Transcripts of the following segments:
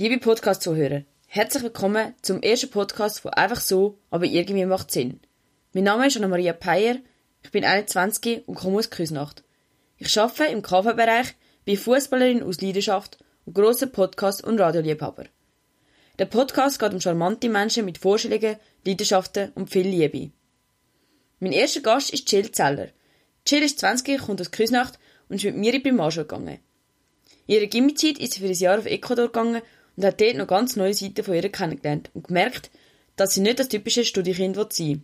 Liebe Podcast-Zuhörer, herzlich willkommen zum ersten Podcast von Einfach so, aber irgendwie macht Sinn. Mein Name ist Anna-Maria Peyer, ich bin 21 und komme aus Küsnacht. Ich arbeite im KV-Bereich, bin Fußballerin aus Leidenschaft und grosser Podcast- und Radioliebhaber. Der Podcast geht um charmante Menschen mit Vorstellungen, Leidenschaften und viel Liebe. Mein erster Gast ist Jill Zeller. Jill ist 20, kommt aus Küsnacht und ist mit mir in die Primarschule gegangen. Ihrer Gimmitzeit ist sie für ein Jahr auf Ecuador gegangen und hat dort noch ganz neue Seiten von ihr kennengelernt und gemerkt, dass sie nicht das typische Studiekind sein will.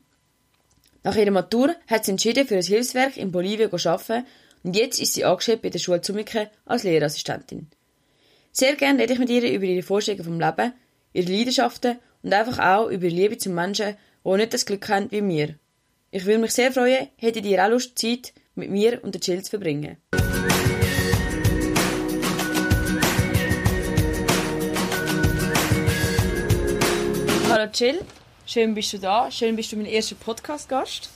Nach ihrer Matur hat sie entschieden, für ein Hilfswerk in Bolivien zu arbeiten und jetzt ist sie angestellt bei der Schule Zumike als Lehrassistentin. Sehr gerne rede ich mit ihr über ihre Vorstellungen vom Leben, ihre Leidenschaften und einfach auch über ihre Liebe zu Menschen, die nicht das Glück haben wie mir. Ich würde mich sehr freuen, hättet ihr auch Lust, Zeit mit mir und der Chill zu verbringen. Hallo Jill, schön bist du da. Schön bist du mein erster Podcast-Gast.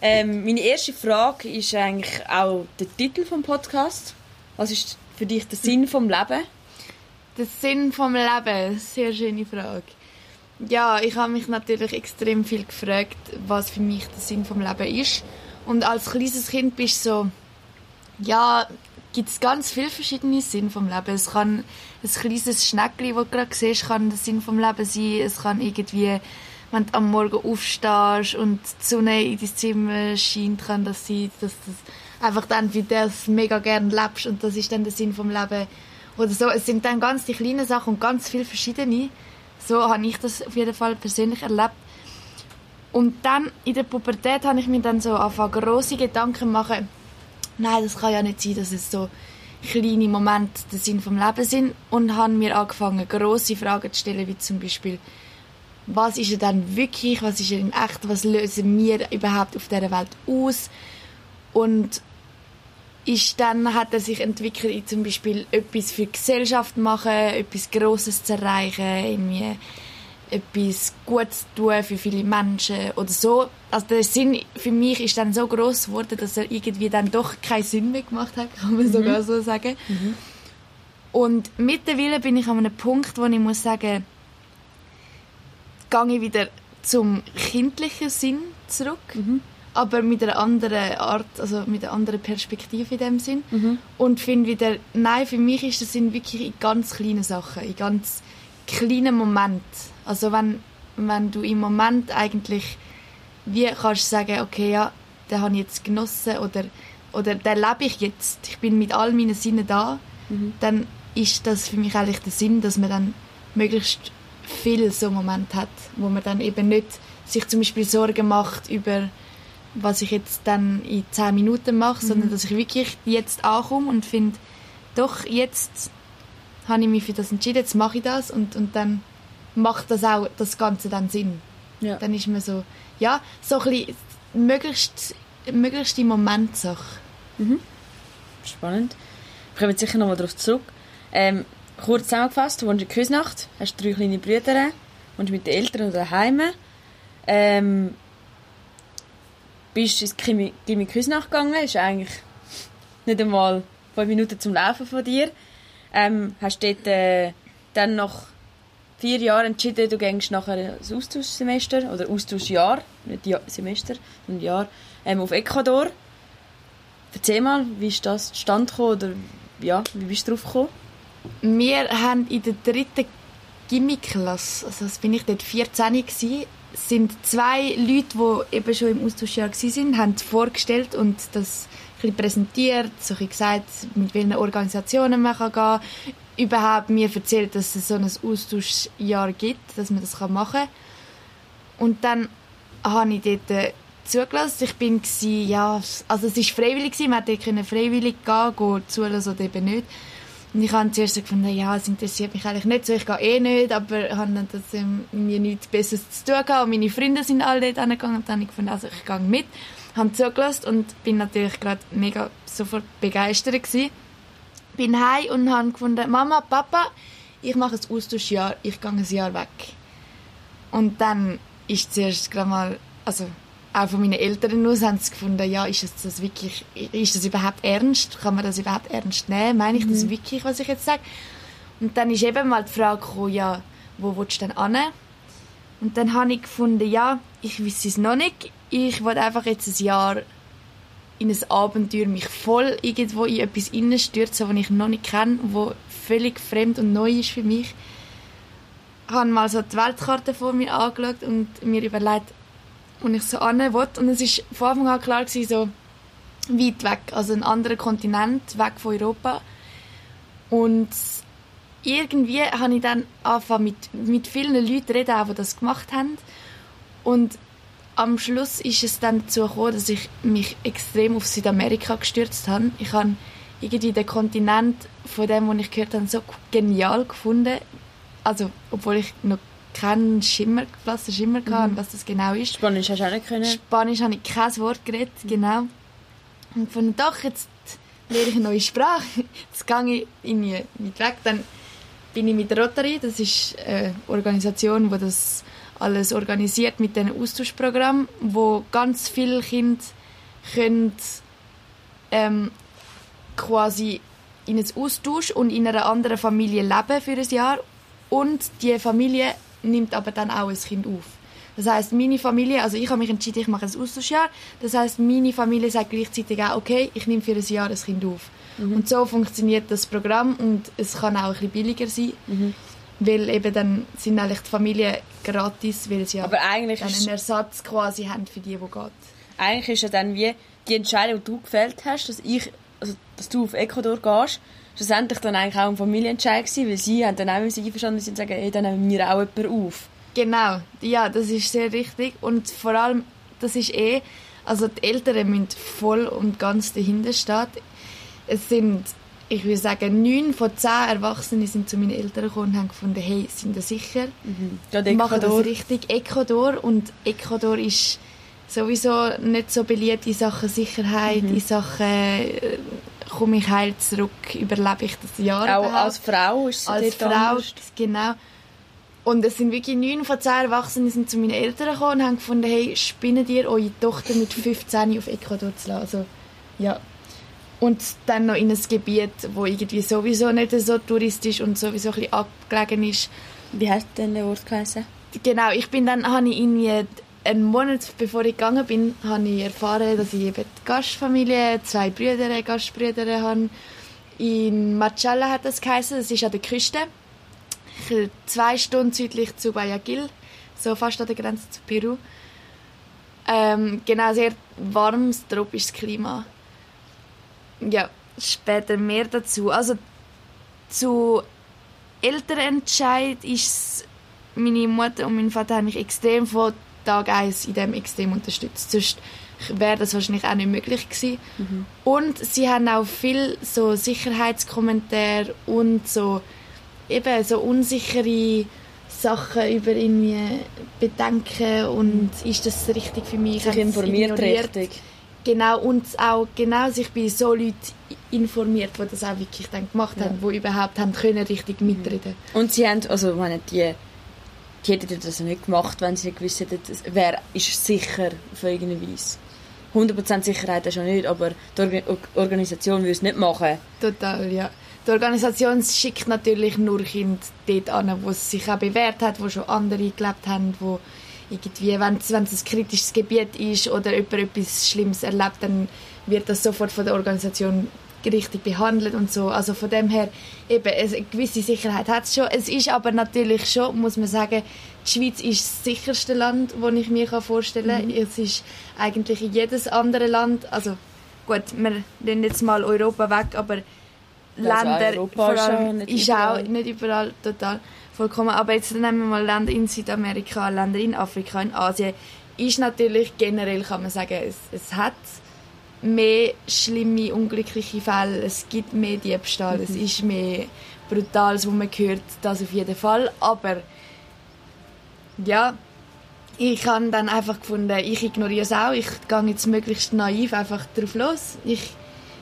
Ähm, meine erste Frage ist eigentlich auch der Titel vom Podcast. Was ist für dich der Sinn vom Leben? Der Sinn vom Leben, sehr schöne Frage. Ja, ich habe mich natürlich extrem viel gefragt, was für mich der Sinn vom Leben ist. Und als kleines Kind bist du so, ja, gibt es ganz viele verschiedene Sinn vom Leben. Es kann ein kleines Schneckli, das du gerade siehst, kann der Sinn vom Leben sein. Es kann irgendwie, wenn du am Morgen aufstehst und die Sonne in dein Zimmer scheint, kann das sein, dass du einfach dann wie das mega gern lebst und das ist dann der Sinn vom Leben. Oder so. Es sind dann ganz die kleinen Sachen und ganz viele verschiedene. So habe ich das auf jeden Fall persönlich erlebt. Und dann in der Pubertät habe ich mir dann so angefangen, grosse Gedanken machen, nein, das kann ja nicht sein, dass es so kleine Momente der Sinn vom Leben sind. Und habe mir angefangen, grosse Fragen zu stellen, wie zum Beispiel, was ist er dann wirklich, was ist er in echt, was lösen wir überhaupt auf dieser Welt aus? Und ist dann hat er sich entwickelt, in zum Beispiel etwas für die Gesellschaft machen, etwas Grosses zu erreichen, irgendwie etwas Gutes tun für viele Menschen oder so. Also der Sinn für mich ist dann so groß geworden, dass er irgendwie dann doch keinen Sinn mehr gemacht hat, kann man mhm. sogar so sagen. Mhm. Und mittlerweile bin ich an einem Punkt, wo ich muss sagen, gehe ich wieder zum kindlichen Sinn zurück, mhm. aber mit einer anderen Art, also mit einer anderen Perspektive in dem Sinn. Mhm. Und finde wieder, nein, für mich ist der Sinn wirklich in ganz kleinen Sachen, in ganz kleinen Momenten. Also wenn, wenn du im Moment eigentlich wie kannst sagen, okay, ja, den habe ich jetzt genossen oder, oder den lebe ich jetzt, ich bin mit all meinen Sinnen da, mhm. dann ist das für mich eigentlich der Sinn, dass man dann möglichst viel so Moment hat, wo man dann eben nicht sich zum Beispiel Sorgen macht über was ich jetzt dann in zehn Minuten mache, mhm. sondern dass ich wirklich jetzt ankomme und finde, doch, jetzt habe ich mich für das entschieden, jetzt mache ich das und, und dann macht das auch das Ganze dann Sinn. Ja. Dann ist man so, ja, so ein bisschen möglichst, möglichst im Moment Sache. Mhm. Spannend. Wir kommen sicher nochmal darauf zurück. Ähm, kurz zusammengefasst, du wohnst in Küsnacht, hast drei kleine Brüder, wohnst mit den Eltern daheim. Ähm, bist ins Gimmi Küsnacht gegangen, ist eigentlich nicht einmal fünf Minuten zum Laufen von dir. Ähm, hast dort äh, dann noch vier Jahre entschieden, du gehst nachher ein Austauschsemester oder Austauschjahr, nicht Jahr, Semester, sondern Jahr, ähm, auf Ecuador. Erzähl mal, wie ist das zustande gekommen oder ja, wie bist du drauf gekommen? Wir haben in der dritten Gimmiklasse, also das bin ich dort 14 gewesen, sind zwei Leute, die eben schon im Austauschjahr waren, haben vorgestellt und das ein präsentiert, so ein gesagt, mit welchen Organisationen man gehen kann, überhaupt mir erzählt, dass es so ein Austauschjahr gibt, dass man das machen kann. Und dann habe ich dort äh, zugelassen. Ich bin gsi, ja, also es war freiwillig, man konnte freiwillig gehen, gehen zulassen oder eben nicht. Und ich habe zuerst gefunden, ja, es interessiert mich eigentlich nicht so, ich gehe eh nicht, aber habe dann ähm, mir nichts Besseres zu tun gehabt und meine Freunde sind alle dort hingegangen und dann habe ich gefunden, also ich gehe mit, habe zugelassen und bin natürlich gerade mega sofort begeistert gewesen bin heim und habe gefunden, Mama, Papa, ich mache ein Austauschjahr, ich gehe ein Jahr weg. Und dann ist zuerst gerade mal, also auch von meinen Eltern aus haben sie gefunden, ja, ist das wirklich, ist das überhaupt ernst? Kann man das überhaupt ernst nehmen? Meine ich mhm. das wirklich, was ich jetzt sage? Und dann ist eben mal die Frage gekommen, ja, wo willst du denn hin? Und dann habe ich gefunden, ja, ich weiß es noch nicht. Ich will einfach jetzt ein Jahr in ein Abenteuer mich voll irgendwo in etwas stürzen, das ich noch nicht kenne, wo völlig fremd und neu ist für mich. Ich habe mal so die Weltkarte vor mir angeschaut und mir überlegt, wo ich so hin will. Und es war von Anfang an klar, gewesen, so weit weg, also ein anderer Kontinent, weg von Europa. Und irgendwie habe ich dann angefangen mit, mit vielen Leuten reden, die das gemacht haben. Und am Schluss ist es dann dazu gekommen, dass ich mich extrem auf Südamerika gestürzt habe. Ich habe irgendwie den Kontinent von dem, was ich gehört habe, so genial gefunden. Also, obwohl ich noch keinen Schimmer, blassen Schimmer hatte, mhm. was das genau ist. Spanisch hast du auch nicht können? Spanisch habe ich kein Wort geredet, genau. Und von doch, jetzt lerne ich eine neue Sprache. Jetzt gehe ich irgendwie mit weg. Dann bin ich mit der Rotary, das ist eine Organisation, die das alles organisiert mit einem Austauschprogramm, wo ganz viele Kinder können, ähm, quasi in einem Austausch und in einer anderen Familie leben für ein Jahr und die Familie nimmt aber dann auch ein Kind auf. Das heißt, meine Familie, also ich habe mich entschieden, ich mache ein Austauschjahr. Das heißt, meine Familie sagt gleichzeitig auch, okay, ich nehme für ein Jahr ein Kind auf. Mhm. Und so funktioniert das Programm und es kann auch ein bisschen billiger sein. Mhm. Weil eben dann sind eigentlich die Familien gratis, weil sie ja Aber eigentlich dann einen Ersatz quasi haben für die, die geht. Eigentlich ist ja dann wie die Entscheidung, die du gefällt hast, dass, ich, also, dass du auf Ecuador gehst, schlussendlich dann eigentlich auch ein Familienentscheid gewesen, weil sie haben dann auch einverstanden sind und sagen, hey, dann nehmen wir auch jemanden auf. Genau, ja, das ist sehr richtig und vor allem, das ist eh, also die Eltern müssen voll und ganz dahinter stehen. Es sind ich würde sagen, neun von zehn Erwachsenen sind zu meinen Eltern gekommen und haben gefunden, hey, sind da sicher? Mhm. Ja, machen das richtig. Ecuador. Und Ecuador ist sowieso nicht so beliebt in Sachen Sicherheit, mhm. in Sachen äh, komme ich heil zurück, überlebe ich das Jahr Auch überhaupt. als Frau ist es Als Frau, anders. genau. Und es sind wirklich neun von zehn Erwachsenen sind zu meinen Eltern gekommen und haben gefunden, hey, spinnt ihr eure Tochter mit 15 auf Ecuador zu lassen? Also, ja, und dann noch in ein Gebiet, wo irgendwie sowieso nicht so touristisch und sowieso ein bisschen abgelegen ist. Wie heißt denn der Ort geheißen? Genau, ich bin dann, habe ich irgendwie einen Monat bevor ich gegangen bin, habe ich erfahren, dass ich eben Gastfamilie, zwei Brüder, Gastbrüder habe. In Machala hat das geheißen, das ist an der Küste. Zwei Stunden südlich zu Guayaquil, so fast an der Grenze zu Peru. Ähm, genau, sehr warmes, tropisches Klima ja, später mehr dazu. Also zu Elternentscheid ist meine Mutter und mein Vater haben mich extrem von Tag 1 in dem extrem unterstützt. Sonst wäre das wahrscheinlich auch nicht möglich gewesen. Mhm. Und sie haben auch viel so Sicherheitskommentare und so eben so unsichere Sachen über irgendwie Bedenken und ist das richtig für mich? Sich informiert richtig. Genau, und auch genau sich bei so Leuten informiert, die das auch wirklich dann gemacht ja. haben, die überhaupt haben können richtig mitreden. Und sie haben, also meine, die, die hätten das nicht gemacht, wenn sie nicht gewusst hätten, wer ist sicher auf irgendeine Weise. 100% Sicherheit ist ja nicht, aber die Organisation will es nicht machen. Total, ja. Die Organisation schickt natürlich nur Kinder dort an, wo es sich auch bewährt hat, wo schon andere gelebt haben, wo irgendwie, wenn es, ein kritisches Gebiet ist oder jemand etwas Schlimmes erlebt, dann wird das sofort von der Organisation richtig behandelt und so. Also von dem her, eben, eine gewisse Sicherheit hat es schon. Es ist aber natürlich schon, muss man sagen, die Schweiz ist das sicherste Land, das ich mir vorstellen kann. Mhm. Es ist eigentlich jedes andere Land, also gut, wir nehmen jetzt mal Europa weg, aber also Länder Europa vor allem, ist auch nicht überall total vollkommen. Aber jetzt nehmen wir mal Länder in Südamerika, Länder in Afrika, in Asien. Ist natürlich generell, kann man sagen, es, es hat mehr schlimme, unglückliche Fälle, es gibt mehr Diebstahl, mhm. es ist mehr Brutales, wo man hört, das auf jeden Fall. Aber ja, ich habe dann einfach gefunden, ich ignoriere es auch, ich gehe jetzt möglichst naiv einfach drauf los. Ich,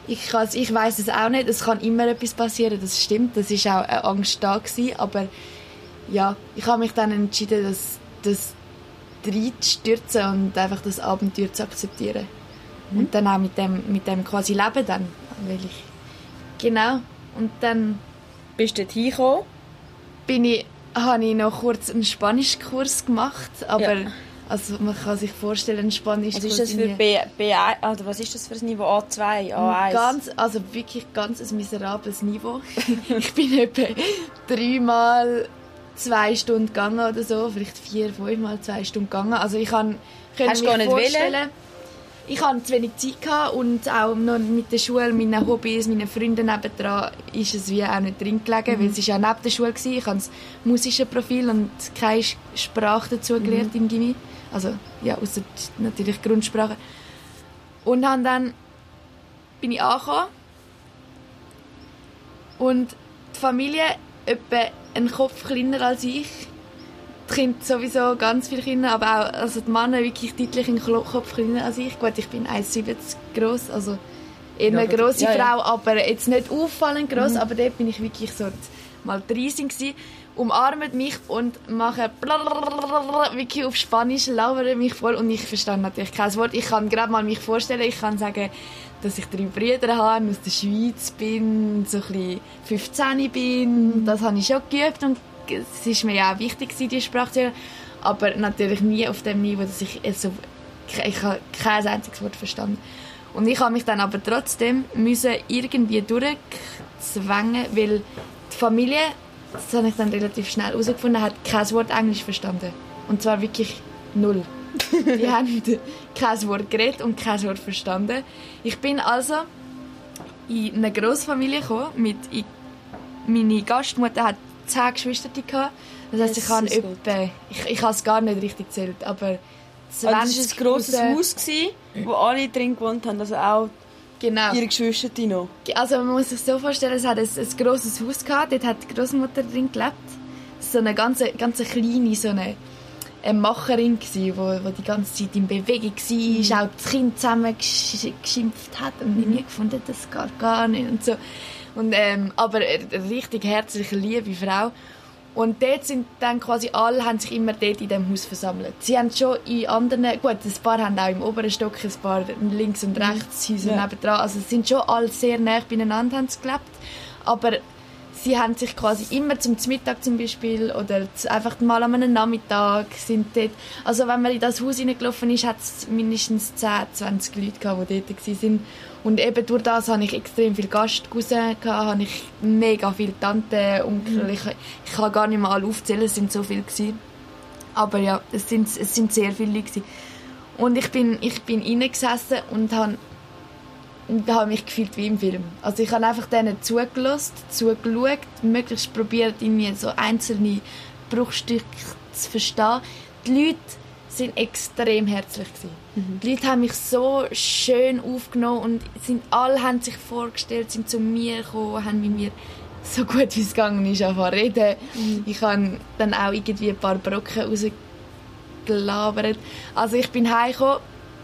ich, ich weiß es auch nicht, es kann immer etwas passieren, das stimmt, das ist auch eine Angst da gewesen, aber ja, ich habe mich dann entschieden, das, das reinzustürzen und einfach das Abenteuer zu akzeptieren. Mhm. Und dann auch mit dem, mit dem quasi leben dann, weil ich, genau, und dann bist du dort hingekommen? Bin ich, habe ich noch kurz einen Spanischkurs gemacht, aber Ja. also man kann sich vorstellen, ein Spanischkurs Was ist das für B, B1, oder was ist das für ein Niveau? A2, A1? Ganz, also wirklich ganz ein miserables Niveau. ich bin etwa dreimal zwei Stunden gegangen oder so, vielleicht vier, fünfmal zwei Stunden gegangen. Also ich kann, Hast nicht vorstellen, ich hatte zu wenig Zeit gehabt und auch noch mit der Schule, meinen Hobbys, meinen Freunden nebendran ist es wie auch nicht drin gelegen, weil es ist ja neben der Schule gewesen. Ich habe das musische Profil und keine Sprache dazu gelernt im Gymi. Also ja, außer natürlich Grundsprache. Und dann bin ich angekommen und die Familie etwa einen Kopf kleiner als ich. Die Kinder sowieso ganz viele Kinder, aber auch also die Männer wirklich deutlich einen Kopf kleiner als ich. Gut, ich bin 1,70 groß, also eher Ja, eine aber- grosse ja, ja. Frau, aber jetzt nicht auffallend groß, aber dort bin ich wirklich so mal 30 gewesen, umarmen mich und machen wirklich auf Spanisch, labern mich voll und ich verstehe natürlich kein Wort. Ich kann gerade mal mich vorstellen, ich kann sagen, dass ich drei Brüder habe, aus der Schweiz bin, so ein bisschen 15 bin. Das habe ich schon geübt und es ist mir ja auch wichtig, gewesen, die Sprache zu lernen. Aber natürlich nie auf dem Niveau, dass ich es so, ich habe kein einziges Wort verstanden. Und ich habe mich dann aber trotzdem müssen irgendwie durchzwängen, weil die Familie, das habe ich dann relativ schnell herausgefunden, hat kein Wort Englisch verstanden. Und zwar wirklich null. Die haben kein Wort geredet und kein Wort verstanden. Ich bin also in eine Grossfamilie gekommen. Mit, ich, meine Gastmutter hat zehn Geschwister gehabt. Das heisst, ich habe etwa, ich, ich habe es gar nicht richtig gezählt, aber Also das war ein grosses Haus, gewesen, wo alle drin gewohnt haben, also auch Genau. ihre Geschwister noch. Also man muss sich so vorstellen, es hat ein, ein grosses Haus gehabt, dort hat die Großmutter drin gelebt. So eine ganz, ganz kleine, so eine, eine Macherin wo die ganze Zeit in Bewegung war, auch das Kind zusammen gesch- geschimpft hat und ich nie gefunden, das geht gar nicht und so. Und, ähm, aber eine richtig herzliche, liebe Frau. Und dort sind dann quasi alle haben sich immer dort in diesem Haus versammelt. Sie haben schon in anderen, gut, ein paar haben auch im oberen Stock, ein paar links und rechts Häuser Ja. nebendran. Also es sind schon alle sehr nah beieinander haben gelebt. Aber sie haben sich quasi immer zum Mittag zum Beispiel oder einfach mal an einem Nachmittag sind dort. Also wenn man in das Haus hineingelaufen ist, hat es mindestens 10, 20 Leute gehabt, die dort waren. Und eben durch das hatte ich extrem viele Gastcousins, gehabt, habe ich mega viele Tanten, Onkel. Ich, ich kann gar nicht mal alle aufzählen, es sind so viele gewesen. Aber ja, es sind, es sind sehr viele Leute gewesen. Und ich bin, ich bin reingesessen und habe und habe mich gefühlt wie im Film. Also ich habe einfach denen zugelassen, zugeschaut, möglichst probiert, irgendwie so einzelne Bruchstücke zu verstehen. Die Leute sind extrem herzlich gewesen. Die Leute haben mich so schön aufgenommen und sind, alle haben sich vorgestellt, sind zu mir gekommen, haben mit mir so gut wie es gegangen ist angefangen reden. Ich habe dann auch irgendwie ein paar Brocken rausgelabert. Also ich bin heimgekommen,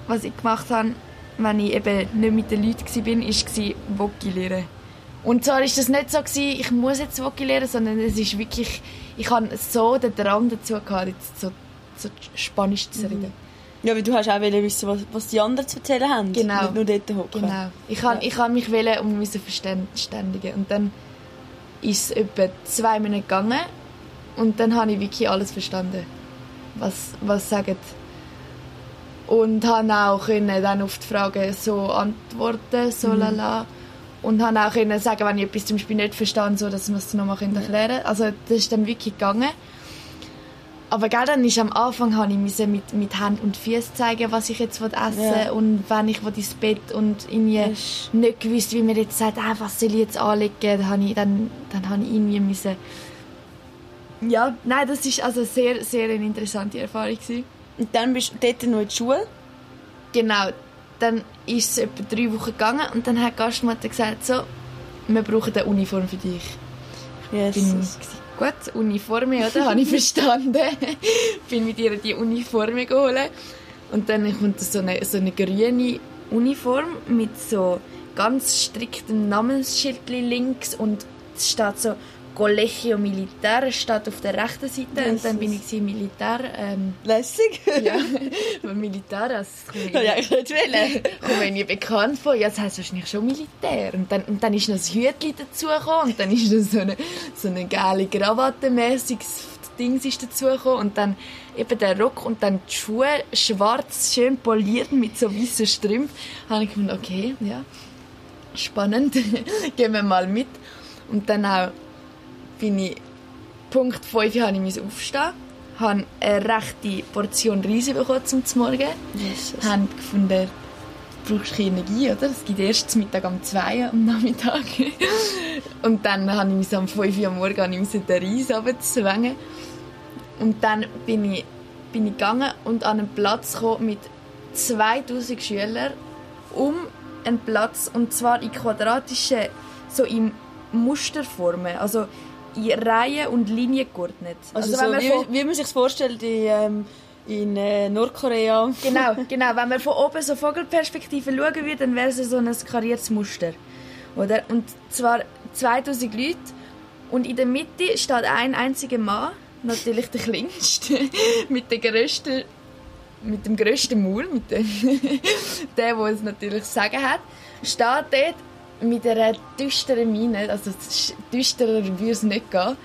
was ich gemacht habe, wenn ich eben nicht mit den Leuten war, war Wokki lernen. Und zwar ist das nicht so, gewesen, ich muss jetzt Wokki lernen, sondern es ist wirklich, ich habe so den Drang dazu gehabt, jetzt so, so Spanisch zu reden. Ja, weil du hast auch wissen, was, was die anderen zu erzählen haben. Genau. Nicht nur dort hocken. Genau. Ich habe Ja. ich habe mich wählen und musste verständigen. Und dann ist es etwa zwei Minuten gegangen und dann habe ich wirklich alles verstanden, was, was sagen. Und habe auch können dann auf die Fragen so antworten, so lala. Und habe auch können sagen, wenn ich etwas zum Beispiel nicht verstehe, so, dass wir es nochmal erklären können. Also das ist dann wirklich gegangen. Aber gell, dann ist am Anfang habe ich müssen mit, mit Hand und Füßen zeigen, was ich jetzt essen will Ja. und wenn ich ins Bett und irgendwie ist- nicht gewusst, wie mir jetzt sagt, ah, was soll ich jetzt anlegen, dann habe ich, dann, dann habe ich irgendwie müssen ja, nein, das ist also sehr, sehr eine interessante Erfahrung gewesen. Und dann bist du dort noch in die Schule. Genau, dann ist es etwa drei Wochen gegangen und dann hat die Gastmutter gesagt, so, wir brauchen eine Uniform für dich. Yes. bin ich gut, Uniforme, oder? Habe ich verstanden. bin mit ihr die Uniforme geholt. Und dann kommt so eine, so eine grüne Uniform mit so ganz striktem Namensschild links und es steht so Collegio Militär steht auf der rechten Seite und dann bin ich im Militär. Ähm, Lässig. ja, weil Militär, das komme ich, ja, ich ich nie bekannt vor. Ja, das heisst wahrscheinlich schon Militär. Und dann, und dann ist noch das Hütchen dazugekommen und dann ist noch so eine, so eine geile Krawattenmäßiges Dings ist dazugekommen und dann eben der Rock und dann die Schuhe schwarz, schön poliert mit so weißen Strümpfen. habe ich gedacht, okay, ja, spannend, gehen wir mal mit. Und dann auch bin ich, Punkt 5 habe ich aufstehen, habe eine rechte Portion Reis bekommen zum Morgen, Jesus. haben gefunden, du brauchst keine Energie, oder? Es gibt erst zum Mittag um 2 Uhr am Nachmittag. und dann habe ich mich am 5 Uhr am Morgen ich den Reis runterzwängen. Und dann bin ich, bin ich gegangen und an einen Platz gekommen mit 2000 Schülern um einen Platz und zwar in quadratischen, so in Musterformen, also in Reihen und Linien geordnet. Also, wenn so, wie, von- wie man sich vorstellt in, ähm, in äh, Nordkorea. Genau, genau. Wenn man von oben so Vogelperspektive schauen würde, dann wäre es so ein kariertes Muster. Oder? Und zwar 2000 Leute und in der Mitte steht ein einziger Mann, natürlich der kleinste, mit der grössten mit dem grössten Maul, mit dem, der, der es natürlich sagen hat, steht dort mit einer düsteren Miene, also düsterer würde es nicht gehen,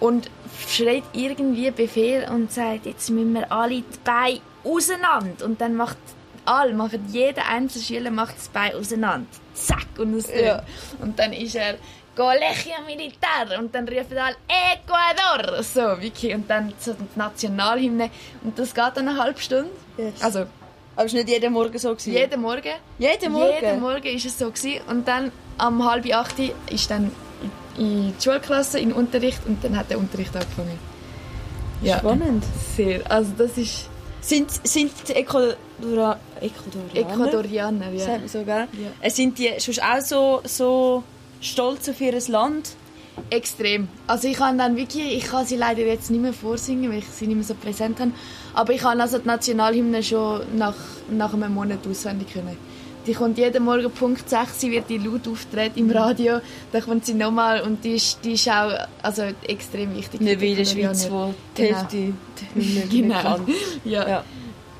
und schreit irgendwie Befehl und sagt, jetzt müssen wir alle die Beine auseinander. Und dann macht alle, macht jeder einzelne Schüler macht das Bein auseinander. Zack, und es Ja. Und dann ist er Colegio Militar und dann rufen alle Ecuador. So, wirklich. Und dann so die Nationalhymne. Und das geht dann eine halbe Stunde. Yes. Also, Aber es war nicht jeden Morgen so. Gewesen. jeden Morgen. Jeden Morgen? Jeden Morgen ist es so gewesen. Und dann am halb acht ist dann in die Schulklasse, in den Unterricht und dann hat der Unterricht angefangen. Ja, Spannend. sehr. Also das ist Sind, sind die Ecuadora Ecuadorianer? Ecuadorianer, ja. Sagt man so, gell? Ja. Äh, Sind die sonst auch so, so stolz auf ihr Land? Extrem. Also ich kann dann wirklich, ich kann sie leider jetzt nicht mehr vorsingen, weil ich sie nicht mehr so präsent habe. Aber ich kann also die Nationalhymne schon nach, nach einem Monat auswendig können. Die kommt jeden Morgen Punkt 6, sie wird die laut auftreten im Radio, dann kommt sie nochmal und die ist, die ist auch also extrem wichtig. Nicht wie in der Schweiz, wo die Genau. Hälfte Hymne nicht Genau. kann. Ja. Ja.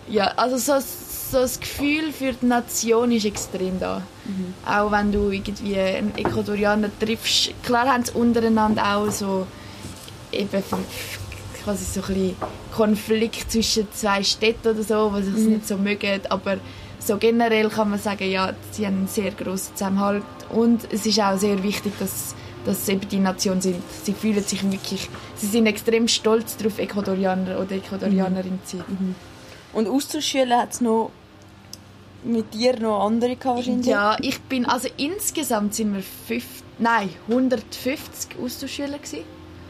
ja, also so, so das Gefühl für die Nation ist extrem da. Mhm. Auch wenn du irgendwie einen Ecuadorianer triffst, klar haben sie untereinander auch so eben quasi so ein bisschen Konflikt zwischen zwei Städten oder so, was sich Mhm. nicht so mögen, aber so generell kann man sagen, ja, sie haben einen sehr grossen Zusammenhalt und es ist auch sehr wichtig, dass dass sie eben die Nation sind. Sie fühlen sich wirklich, sie sind extrem stolz darauf, Ecuadorianer oder Ecuadorianerin zu sein. Und Austauschschüler hat es noch mit dir noch andere gehabt wahrscheinlich? Ja, ich bin, also insgesamt sind wir fünf, nein, 150 Austauschschüler gewesen,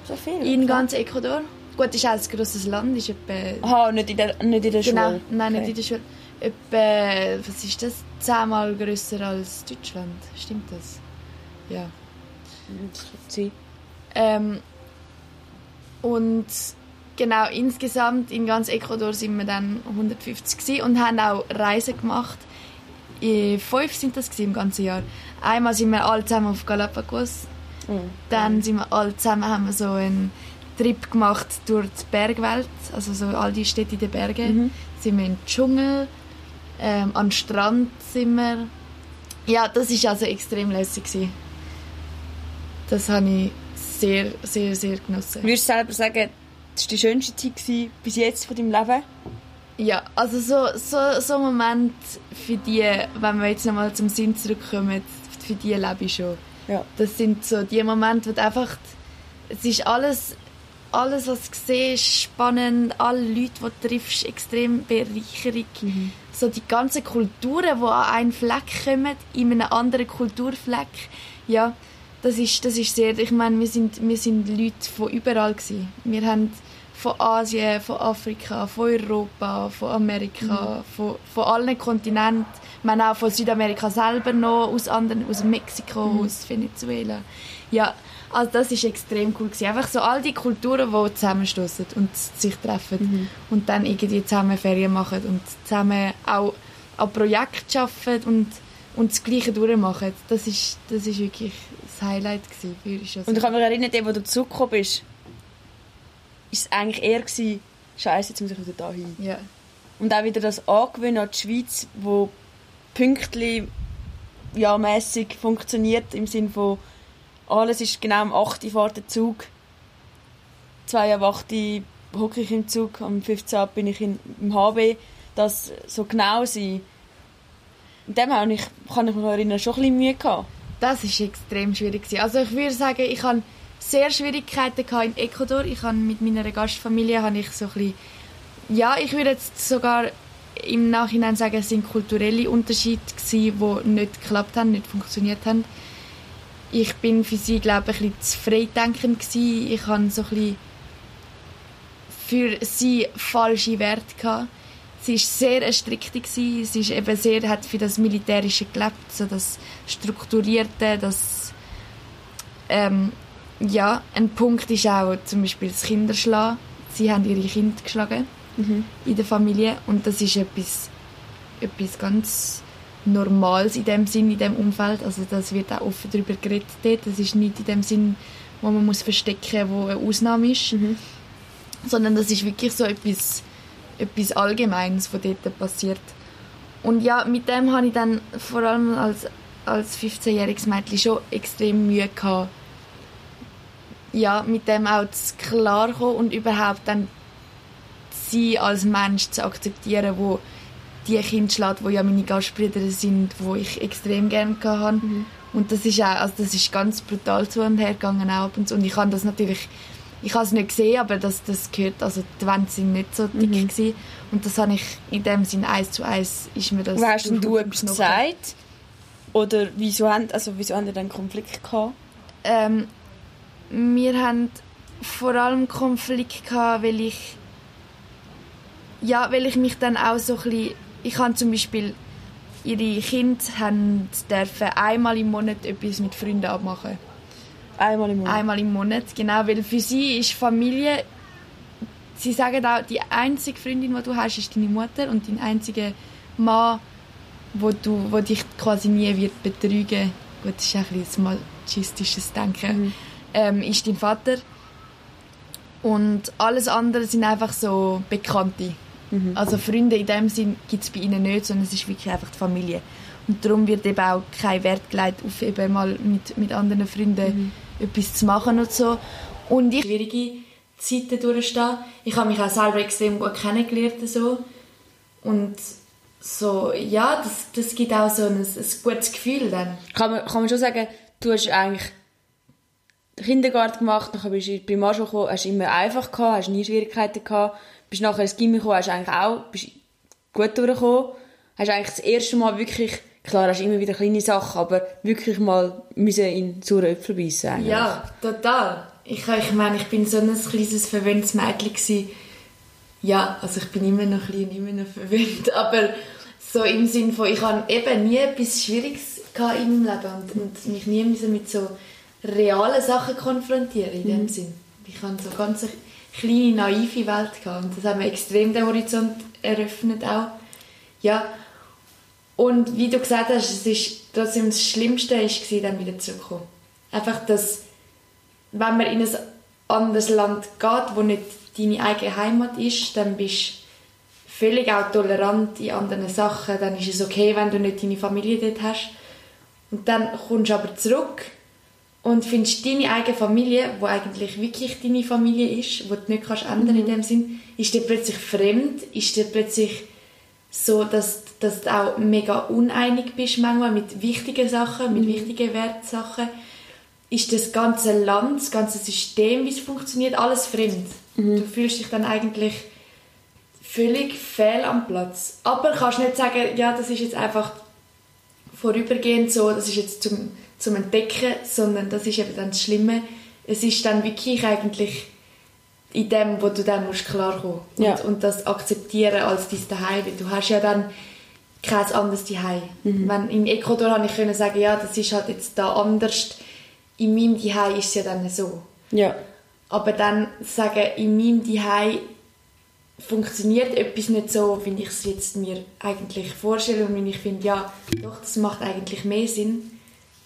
So viel? in ganz Ecuador. Gut, ist auch ein grosses Land, ist etwa, Aha, nicht in der, nicht in der genau, Schule? nein, Okay. nicht in der Schule, etwa, was ist das, zehnmal grösser als Deutschland, stimmt das? Ja. Das sein. Ähm, und genau, insgesamt in ganz Ecuador sind wir dann 150 gewesen und haben auch Reisen gemacht. Fünf sind das im ganzen Jahr. Einmal sind wir alle zusammen auf Galapagos. Mhm. Dann sind wir alle zusammen, haben wir so einen Trip gemacht durch die Bergwelt, also so all die Städte in den Bergen. Mhm. Sind wir im Dschungel, ähm, an den Strand sind wir. Ja, das ist also extrem lässig gewesen. Das habe ich sehr, sehr, sehr genossen. Würdest du selber sagen, das war die schönste Zeit gewesen bis jetzt von deinem Leben? Ja, also so, so, so ein Moment für die, wenn wir jetzt nochmal zum Sinn zurückkommen, für die lebe ich schon. Ja. Das sind so die Momente, wo einfach, es ist alles, alles was du siehst, spannend, alle Leute, die du triffst, extrem Bereicherung. So die ganzen Kulturen, die an einen Fleck kommen, in einem anderen Kulturfleck, ja, das ist, das ist sehr, ich meine, wir sind, wir sind Leute von überall gewesen. Wir haben von Asien, von Afrika, von Europa, von Amerika, von, von allen Kontinenten. Wir haben auch von Südamerika selber noch, aus anderen, aus Mexiko, aus Venezuela. Ja, also das ist extrem cool gewesen. Einfach so all die Kulturen, die zusammenstoßen und sich treffen und dann irgendwie zusammen Ferien machen und zusammen auch an Projekten arbeiten und, und das Gleiche durchmachen. Das ist, das ist wirklich das Highlight gewesen. Für ich Und ich kann mich erinnern, der, wo du zurückgekommen bist, ist es eigentlich eher gewesen, Scheiße, jetzt muss ich wieder da hin. Ja. Und auch wieder das Angewöhnen an die Schweiz, wo pünktlich ja, mässig funktioniert, im Sinne von alles ist genau um 8 Uhr fährt der Zug, 2 Uhr 8 Uhr hocke ich im Zug, am 15 Uhr bin ich in, im HB, das so genau sein. Und dem habe ich, kann ich mich erinnern, schon ein bisschen Mühe gehabt. Das ist extrem schwierig. Also ich würde sagen, ich hatte sehr Schwierigkeiten in Ecuador. Ich habe mit meiner Gastfamilie habe ich so ein bisschen, ja, ich würde jetzt sogar im Nachhinein sagen, es sind kulturelle Unterschiede die nicht geklappt haben, nicht funktioniert haben. Ich bin für sie, glaube ich, ein bisschen zu freidenkend gewesen. Ich habe so ein bisschen für sie falsche Werte gehabt. Sie war sehr strikte gewesen. Sie ist eben sehr, hat für das Militärische gelebt, so das Strukturierte, das ähm, ja, ein Punkt ist auch zum Beispiel das Kinderschlagen. Sie haben ihre Kinder geschlagen Mhm. in der Familie und das ist etwas, etwas ganz Normales in dem Sinn, in dem Umfeld. Also das wird auch offen darüber geredet dort. Das ist nicht in dem Sinn, wo man muss verstecken, wo eine Ausnahme ist, Mhm. sondern das ist wirklich so etwas, etwas Allgemeines, was dort passiert. Und ja, mit dem habe ich dann vor allem als, als 15-jähriges Mädchen schon extrem Mühe gehabt, ja, mit dem auch zu klarkommen und überhaupt dann sie als Mensch zu akzeptieren, wo die Kinder schlägt, wo ja meine Gastbrüder sind, wo ich extrem gerne hatte. Und das ist auch, also das ist ganz brutal zu und her gegangen auch ab und zu. Und ich kann das natürlich, ich habe es nicht gesehen, aber das, das gehört, also die Wände sind nicht so dick Mhm. gewesen. Und das habe ich in dem Sinn eins zu eins, ist mir das hast du etwas gesagt? Oder wieso haben, also wieso haben ihr dann Konflikt gehabt? Ähm, wir haben vor allem Konflikt gehabt, weil ich ja, weil ich mich dann auch so ein bisschen, ich habe zum Beispiel ihre Kinder haben dürfen einmal im Monat etwas mit Freunden abmachen. Einmal im Monat. Einmal im Monat, genau, weil für sie ist Familie, sie sagen auch, die einzige Freundin, die du hast, ist deine Mutter und dein einziger Mann, wo, du, wo dich quasi nie wird betrügen gut, das ist ein bisschen ein machistisches Denken, Mhm. ähm, ist dein Vater. Und alles andere sind einfach so Bekannte. Mhm. Also Freunde in dem Sinn gibt es bei ihnen nicht, sondern es ist wirklich einfach die Familie. Und darum wird eben auch kein Wert gelegt auf eben mal mit, mit anderen Freunden etwas zu machen und so. Und ich schwierige Zeiten durchstehen. Ich habe mich auch selber extrem gut kennengelernt so. Und so, ja, das, das gibt auch so ein, ein gutes Gefühl dann. Kann man, kann man schon sagen, du hast eigentlich den Kindergarten gemacht, dann bist du die Primarschule gekommen, hast immer einfach gehabt, hast nie Schwierigkeiten gehabt, bist nachher ins Gimmi gekommen, hast eigentlich auch, bist gut durchgekommen, hast eigentlich das erste Mal wirklich, klar, hast immer wieder kleine Sachen, aber wirklich mal müssen in saure Äpfel beißen eigentlich. Ja, total. Ich, ich meine, ich bin so ein kleines verwöhntes Mädchen gewesen. Ja, also ich bin immer noch klein, immer noch verwöhnt, aber so im Sinn von, ich habe eben nie etwas Schwieriges gehabt in meinem Leben und, und mich nie mit so realen Sachen konfrontieren in dem Sinn. Ich hatte so ganz kleine, naive Welt gehabt und das hat mir extrem den Horizont eröffnet auch. Ja, und wie du gesagt hast, es ist trotzdem das Schlimmste gewesen, dann wieder zurückzukommen. Einfach, dass, wenn man in ein anderes Land geht, wo nicht deine eigene Heimat ist, dann bist du völlig auch tolerant in anderen Sachen. Dann ist es okay, wenn du nicht deine Familie dort hast. Und dann kommst du aber zurück und findest deine eigene Familie, wo eigentlich wirklich deine Familie ist, wo du nicht kannst ändern in dem Sinn, ist dir plötzlich fremd, ist dir plötzlich so, dass, dass du auch mega uneinig bist manchmal mit wichtigen Sachen, mit wichtigen Wertsachen. Ist das ganze Land, das ganze System, wie es funktioniert, alles fremd. Du fühlst dich dann eigentlich völlig fehl am Platz. Aber kannst nicht sagen, ja, das ist jetzt einfach vorübergehend so, das ist jetzt zum, zum Entdecken, sondern das ist eben dann das Schlimme. Es ist dann wirklich eigentlich in dem, wo du dann musst klarkommen und, Ja. und das akzeptieren als dein weil du hast ja dann kein anderes Daheim. Wenn, in Ecuador habe ich können sagen, ja, das ist halt jetzt da anders. In meinem Daheim ist es ja dann so. Ja. Aber dann sagen, in meinem Zuhause funktioniert etwas nicht so, wie ich es jetzt mir eigentlich vorstelle und wenn ich finde, ja, doch, das macht eigentlich mehr Sinn,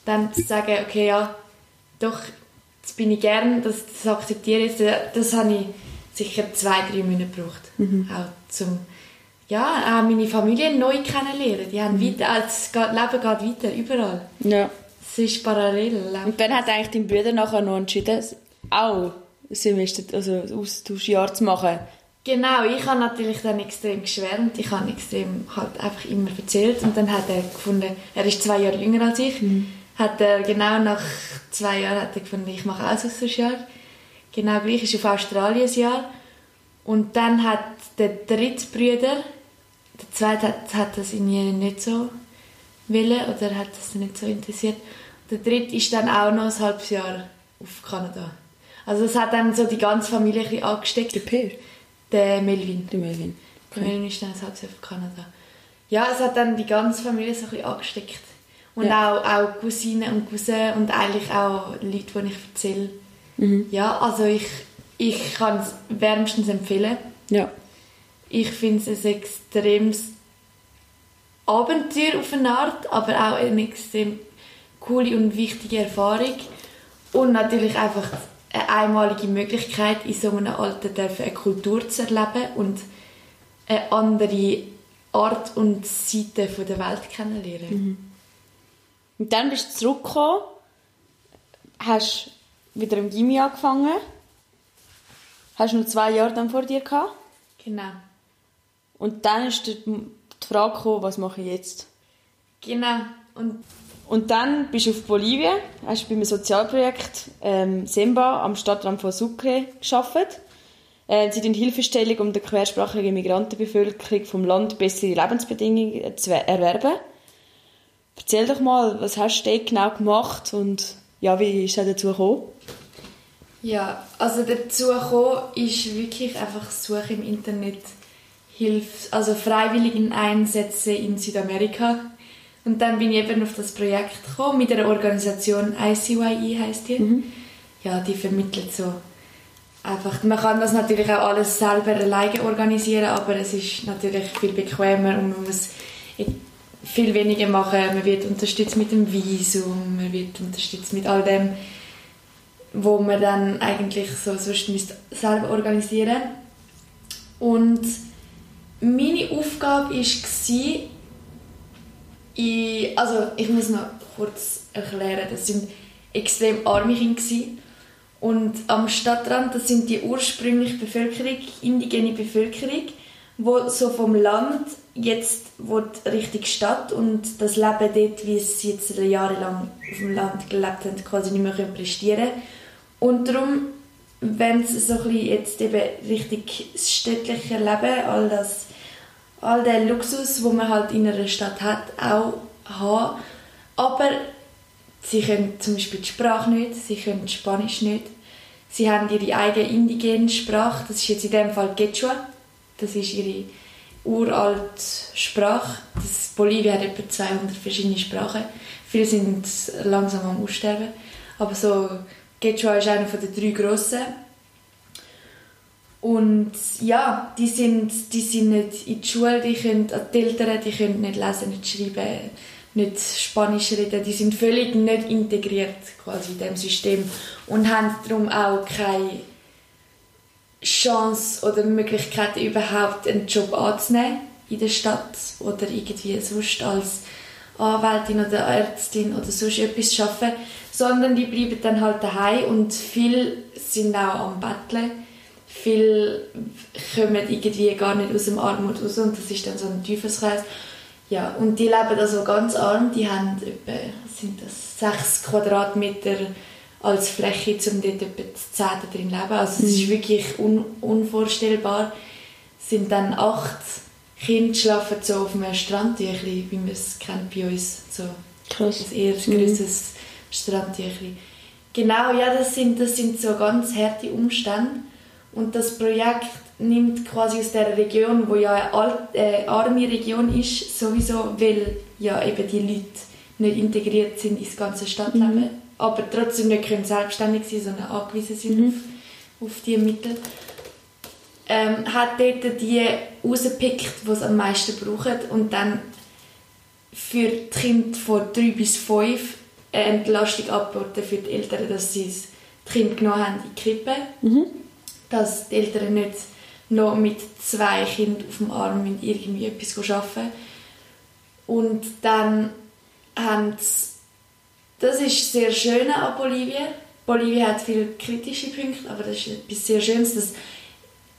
dann zu sagen, okay, ja, doch, das bin ich gern, das, das akzeptiere ich. Das, das habe ich sicher zwei, drei Monate gebraucht. Mhm. Auch zum, ja, auch meine Familie neu kennenlernen. Die haben weiter, also das Leben geht weiter, überall. Ja. Es ist parallel. Und dann hat eigentlich dein Bruder nachher noch entschieden, auch Semester, also Austauschjahr zu machen. Genau, ich habe natürlich dann extrem geschwärmt. Ich habe extrem halt einfach immer erzählt und dann hat er gefunden, er ist zwei Jahre jünger als ich, hat er genau nach zwei Jahren hat er gefunden, ich mache auch ein Austauschjahr. Genau gleich ist auf Australien ein Jahr. Und dann hat der dritte Bruder, der zweite hat, hat das irgendwie nicht so wollen oder hat das nicht so interessiert. Der dritte ist dann auch noch ein halbes Jahr auf Kanada. Also das hat dann so die ganze Familie ein bisschen angesteckt. Der Per? Der Melvin. Der Melvin. Der Melvin ist dann ein halbes Jahr auf Kanada. Ja, es hat dann die ganze Familie so ein bisschen angesteckt. Und Ja. auch, auch Cousinen und Cousins und eigentlich auch Leute, die ich erzähle. Mhm. Ja, also ich, ich kann es wärmstens empfehlen. Ja. Ich finde es ein extremes Abenteuer auf eine Art, aber auch eine extrem coole und wichtige Erfahrung. Und natürlich einfach eine einmalige Möglichkeit, in so einem Alter dürfen eine Kultur zu erleben und eine andere Art und Seite von der Welt kennenlernen. Und dann bist du zurückgekommen, hast wieder im Gimmi angefangen, hast noch zwei Jahre dann vor dir gehabt. Genau. Und dann ist die die Frage gekommen, was mache ich jetzt? Genau. Und Und dann bist du auf Bolivien, hast bei einem Sozialprojekt ähm, Semba am Stadtrand von Sucre gearbeitet. Äh, sie tun Hilfestellung, um der quersprachigen Migrantenbevölkerung vom Land bessere Lebensbedingungen zu erwerben. Erzähl doch mal, was hast du genau gemacht und ja, wie ist es dazu gekommen? Ja, also dazu gekommen ist wirklich einfach Suche im Internet, Hilfe, also freiwilligen Einsätze in Südamerika. Und dann bin ich eben auf das Projekt gekommen mit einer Organisation ICYE heißt die. Ja, die vermittelt so einfach. Man kann das natürlich auch alles selber alleine organisieren, aber es ist natürlich viel bequemer und man muss viel weniger machen. Man wird unterstützt mit dem Visum, man wird unterstützt mit all dem, wo man dann eigentlich so sonst müsste selber organisieren und meine Aufgabe war, ich, also ich muss noch kurz erklären, das sind extrem arme Kinder und am Stadtrand, das sind die ursprüngliche Bevölkerung, indigene Bevölkerung, wo so vom Land jetzt wird Richtung Stadt und das Leben dort, wie es jetzt jahrelang auf dem Land gelebt haben, quasi nicht mehr können prestieren und darum, wenn es so ein bisschen jetzt eben richtig städtliche Leben, all das all den Luxus, wo man halt in einer Stadt hat, auch haben. Aber sie können zum Beispiel die Sprache nicht, sie können Spanisch nicht. Sie haben ihre eigene indigene Sprache, das ist jetzt in dem Fall Quechua. Das ist ihre uralte Sprache. Das Bolivien hat etwa 200 verschiedene Sprachen. Viele sind langsam am Aussterben. Aber so Quechua ist einer der drei grossen. Und ja, die sind, die sind nicht in die Schule, die können, die Eltern, die können nicht lesen, nicht schreiben, nicht Spanisch reden. Die sind völlig nicht integriert quasi in diesem System und haben darum auch keine Chance oder Möglichkeit überhaupt einen Job anzunehmen in der Stadt oder irgendwie sonst als Anwältin oder Ärztin oder sonst etwas zu arbeiten, sondern die bleiben dann halt daheim und viele sind auch am Betteln. Viele kommen irgendwie gar nicht aus dem Armut raus und das ist dann so ein Teufelskreis. Ja, und die leben also ganz arm, die haben etwa, sind das, 6 Quadratmeter als Fläche, um dort etwa das Zehnte drin zu leben. Also es ist wirklich un unvorstellbar. Es sind dann acht Kinder schlafen so auf einem Strandtüchli, wie man es kennt bei uns, so Krass. ein eher grösseres Strandtüchli. Genau, ja, das sind, das sind so ganz harte Umstände. Und das Projekt nimmt quasi aus der Region, wo ja eine alt, äh, arme Region ist, sowieso, weil ja eben die Leute nicht integriert sind ins ganze Stadtleben, aber trotzdem nicht können selbstständig sein, sondern angewiesen sind auf, auf diese Mittel. Ähm, hat dort die rausgepickt, die es am meisten brauchen und dann für die Kinder von 3 bis 5 eine Entlastung angeboten für die Eltern, dass sie das Kind genommen haben in die Krippe. Mhm. Dass die Eltern nicht noch mit zwei Kindern auf dem Arm irgendwie etwas arbeiten Und dann haben sie, das ist sehr schön an Bolivien. Bolivien hat viele kritische Punkte, aber das ist etwas sehr Schönes, dass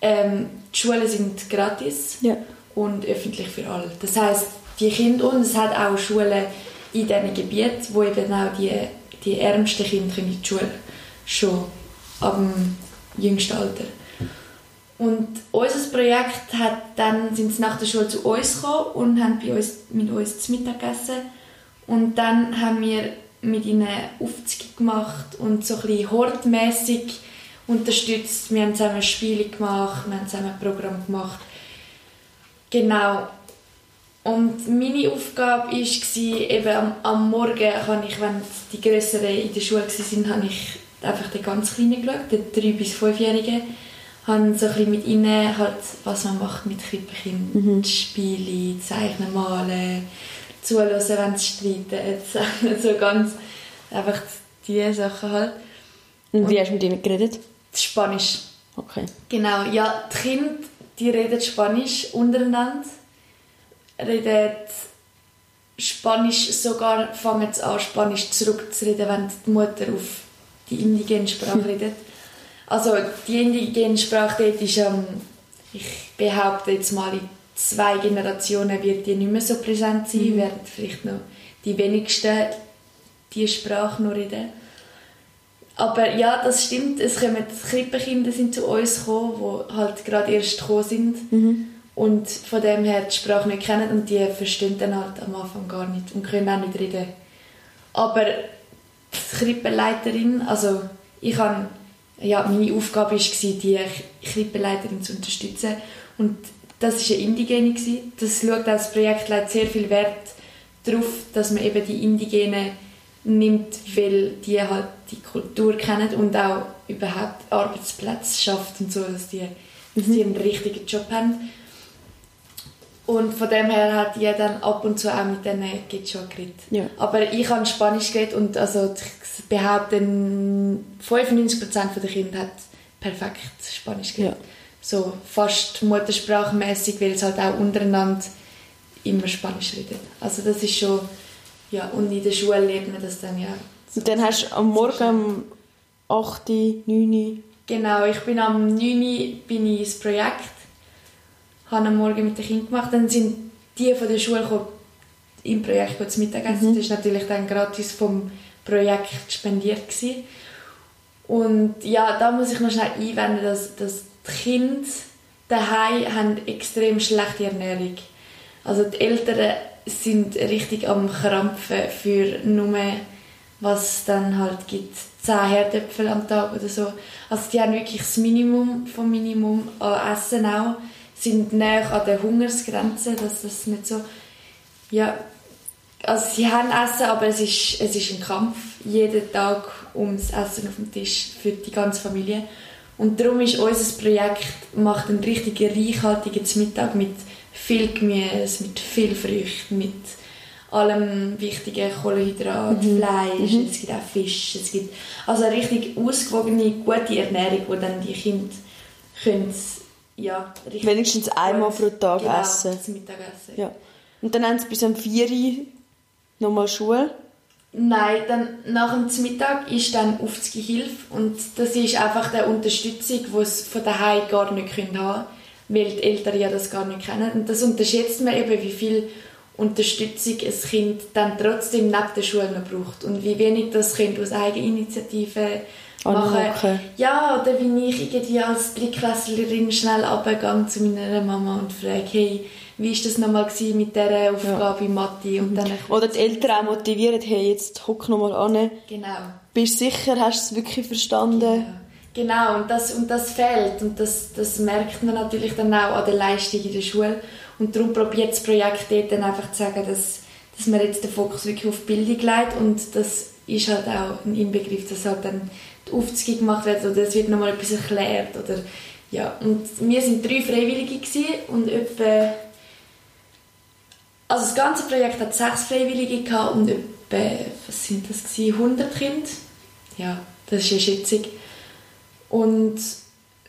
ähm, die Schulen sind gratis ja. und öffentlich für alle. Das heißt, die Kinder und es hat auch Schulen in diesen Gebieten, wo eben auch die, die ärmsten Kinder in die Schule schon ab dem jüngsten Alter. Und unser Projekt hat dann sind sie nach der Schule zu uns gekommen und haben bei uns mit uns zu Mittag gegessen. Und dann haben wir mit ihnen Aufzüge gemacht und so ein bisschen hortmässig unterstützt. Wir haben zusammen Spiele gemacht, wir haben zusammen ein Programm gemacht. Genau. Und meine Aufgabe war, eben am, am Morgen kann ich, wenn die Größeren in der Schule waren, habe ich einfach den ganz Kleinen geschaut, den 3- bis 5-Jährigen. Habe so ein mit ihnen, halt, was man macht mit Krippenkindern, mhm. Spiele, Zeichnen, Malen, zuhören, wenn sie streiten, so ganz einfach diese Sachen halt. Und wie hast du mit ihnen geredet? Spanisch. Okay. Genau, ja, die Kinder, die reden Spanisch untereinander, reden Spanisch, sogar fangen sie an, Spanisch zurückzureden, wenn die Mutter auf die indigene Sprache redet. Also die indigene Sprache dort ist, ähm, ich behaupte jetzt mal, in zwei Generationen wird die nicht mehr so präsent sein, mhm. werden vielleicht noch die wenigsten die Sprache noch reden. Aber ja, das stimmt, es kommen Krippenkinder sind zu uns gekommen, die halt gerade erst gekommen sind mhm. und von dem her die Sprache nicht kennen und die verstehen dann halt am Anfang gar nicht und können auch nicht reden. Aber die Krippenleiterin, also ich habe, ja, meine Aufgabe war, die Krippenleiterin zu unterstützen und das war eine Indigene. Das schaut als Projektleiter sehr viel Wert darauf, dass man eben die Indigenen nimmt, weil die halt die Kultur kennen und auch überhaupt Arbeitsplätze schafft und so, dass die, dass die einen richtigen Job haben. Und von dem her hat die dann ab und zu auch mit denen schon geredet. Ja. Aber ich habe Spanisch geredet und also ich behaupte, 95% der Kinder hat perfekt Spanisch geredet. Ja. So fast muttersprachmäßig, weil es halt auch untereinander immer Spanisch redet. Also das ist schon, ja, und in der Schule lernt man das dann ja. Und dann hast du am Morgen um 8, 9 Genau, ich bin am 9 bin ich ins Projekt habe am Morgen mit den Kindern gemacht. Dann sind die von der Schule gekommen, im Projekt zum Mittagessen. Mhm. Das war natürlich dann gratis vom Projekt spendiert. Gewesen. Und ja, da muss ich noch schnell einwenden, dass, dass die Kinder daheim haben extrem schlechte Ernährung. Also die Eltern sind richtig am Krampfen für nur was es dann halt gibt, 10 Herdöpfel am Tag oder so. Also die haben wirklich das Minimum vom Minimum an Essen auch sind näher an der Hungersgrenze, dass das nicht so, ja, also sie haben Essen, aber es ist, es ist ein Kampf, jeden Tag ums Essen auf dem Tisch für die ganze Familie. Und darum ist unser Projekt, macht einen richtig reichhaltigen Mittag mit viel Gemüse, mit viel Früchten, mit allem wichtigen Kohlenhydrat, mhm. Fleisch, mhm. es gibt auch Fisch, es gibt also eine richtig ausgewogene, gute Ernährung, die dann die Kinder können ja, richtig. Wenigstens einmal pro Tag genau, essen. Mittagessen. Ja. Und dann haben sie bis um 4 Uhr nochmal Schule? Nein, dann nach dem Mittag ist dann auf die Hilfe und das ist einfach die Unterstützung, die sie von daheim gar nicht haben können, weil die Eltern ja das gar nicht kennen. Und das unterschätzt man eben, wie viel Unterstützung ein Kind dann trotzdem neben der Schule noch braucht und wie wenig das Kind aus Eigeninitiative machen. Ja, oder wie ich irgendwie als Drittklässlerin schnell runtergehe zu meiner Mama und frage, hey, wie war das nochmal mit dieser Aufgabe ja. in Mathe? Und dann oder die Eltern auch motivieren, hey, jetzt hock nochmal an. Genau. Bist du sicher, hast du es wirklich verstanden? Genau. genau, und das, und das fehlt. Und das, das merkt man natürlich dann auch an der Leistung in der Schule. Und darum probiert das Projekt dort dann einfach zu sagen, dass, dass man jetzt den Fokus wirklich auf Bildung legt. Und das ist halt auch ein Inbegriff, dass halt dann die Aufzüge gemacht werden oder es wird nochmal etwas erklärt oder ja und wir sind drei Freiwillige und etwa also das ganze Projekt hat sechs Freiwillige gehabt und etwa, was sind das gewesen, 100 Kinder. Ja, das ist eine Schätzung. Und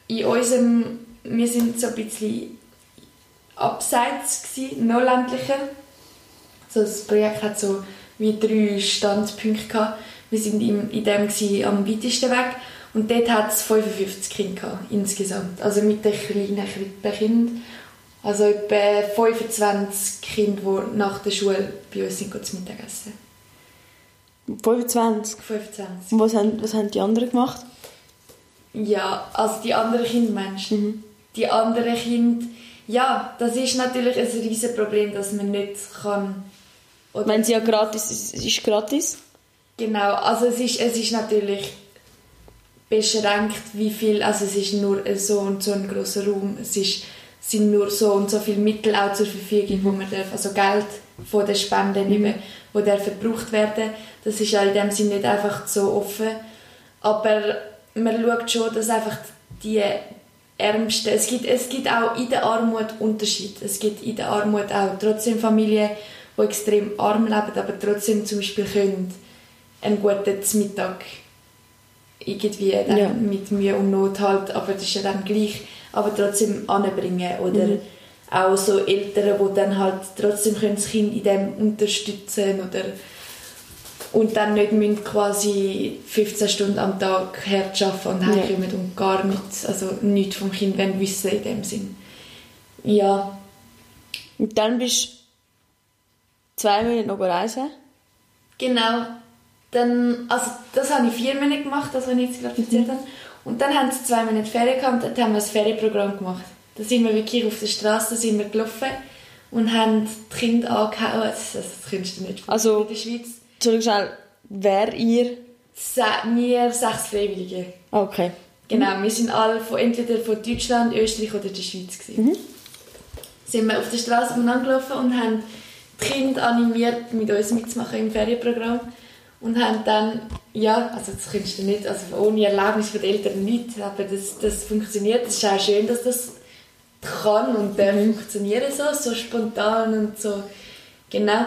in unserem, wir sind so ein bisschen abseits gewesen, noch ländlicher. Also das Projekt hat so wie drei Standpunkte gehabt. Wir sind in, in dem gewesen, am weitesten weg und dort hat es 55 Kinder gehabt, insgesamt. Also mit den kleinen Krippenkindern. Also etwa 25 Kinder, die nach der Schule bei uns sind, zum Mittagessen. 25? 25. Und was haben, was haben die anderen gemacht? Ja, also die anderen Kinder, du? Mhm. Die anderen Kinder, ja, das ist natürlich ein riesiges Problem, dass man nicht kann... Oder Wenn sie ja gratis ist, ist gratis? Genau, also es ist, es ist natürlich beschränkt, wie viel, also es ist nur so und so ein großer Raum, es ist, sind nur so und so viele Mittel auch zur Verfügung, wo man darf, also Geld von den Spenden mhm. eben, wo darf verbraucht werden. Das ist ja in dem Sinne nicht einfach so offen, aber man schaut schon, dass einfach die Ärmsten, es gibt, es gibt auch in der Armut Unterschied. Es gibt in der Armut auch trotzdem Familien, die extrem arm leben, aber trotzdem zum Beispiel können einen guten Mittag irgendwie dann ja. mit Mühe und Not halt, aber das ist ja dann gleich, aber trotzdem anbringen oder mhm. auch so Eltern, die dann halt trotzdem können das Kind in dem unterstützen oder und dann nicht müssen quasi 15 Stunden am Tag hart arbeiten und heimkommen ja. und gar nichts, also nichts vom Kind wissen in dem Sinn. Ja. Und dann bist du zwei Monate noch reisen? Genau. Dann, also das habe ich vier Monate gemacht, das, was ich jetzt gerade erzählt habe. Und dann haben sie zwei Monate Ferien gehabt und dann haben wir ein Ferienprogramm gemacht. Da sind wir wirklich auf der Straße sind wir gelaufen und haben die Kinder angehauen. Das, das kannst du nicht also, in der Schweiz. Entschuldigung schnell, wer ihr? Se wir sechs Freiwillige. Okay. Genau, mhm. wir sind alle von, entweder von Deutschland, Österreich oder der Schweiz. Gewesen. Mhm. Sind wir auf der Straße gelaufen und haben die Kinder animiert, mit uns mitzumachen im Ferienprogramm und haben dann, ja, also das kannst du nicht, also ohne Erlaubnis von den Eltern nicht, aber das, das funktioniert, es ist auch schön, dass das kann und darf mhm. funktionieren so, so spontan und so, genau.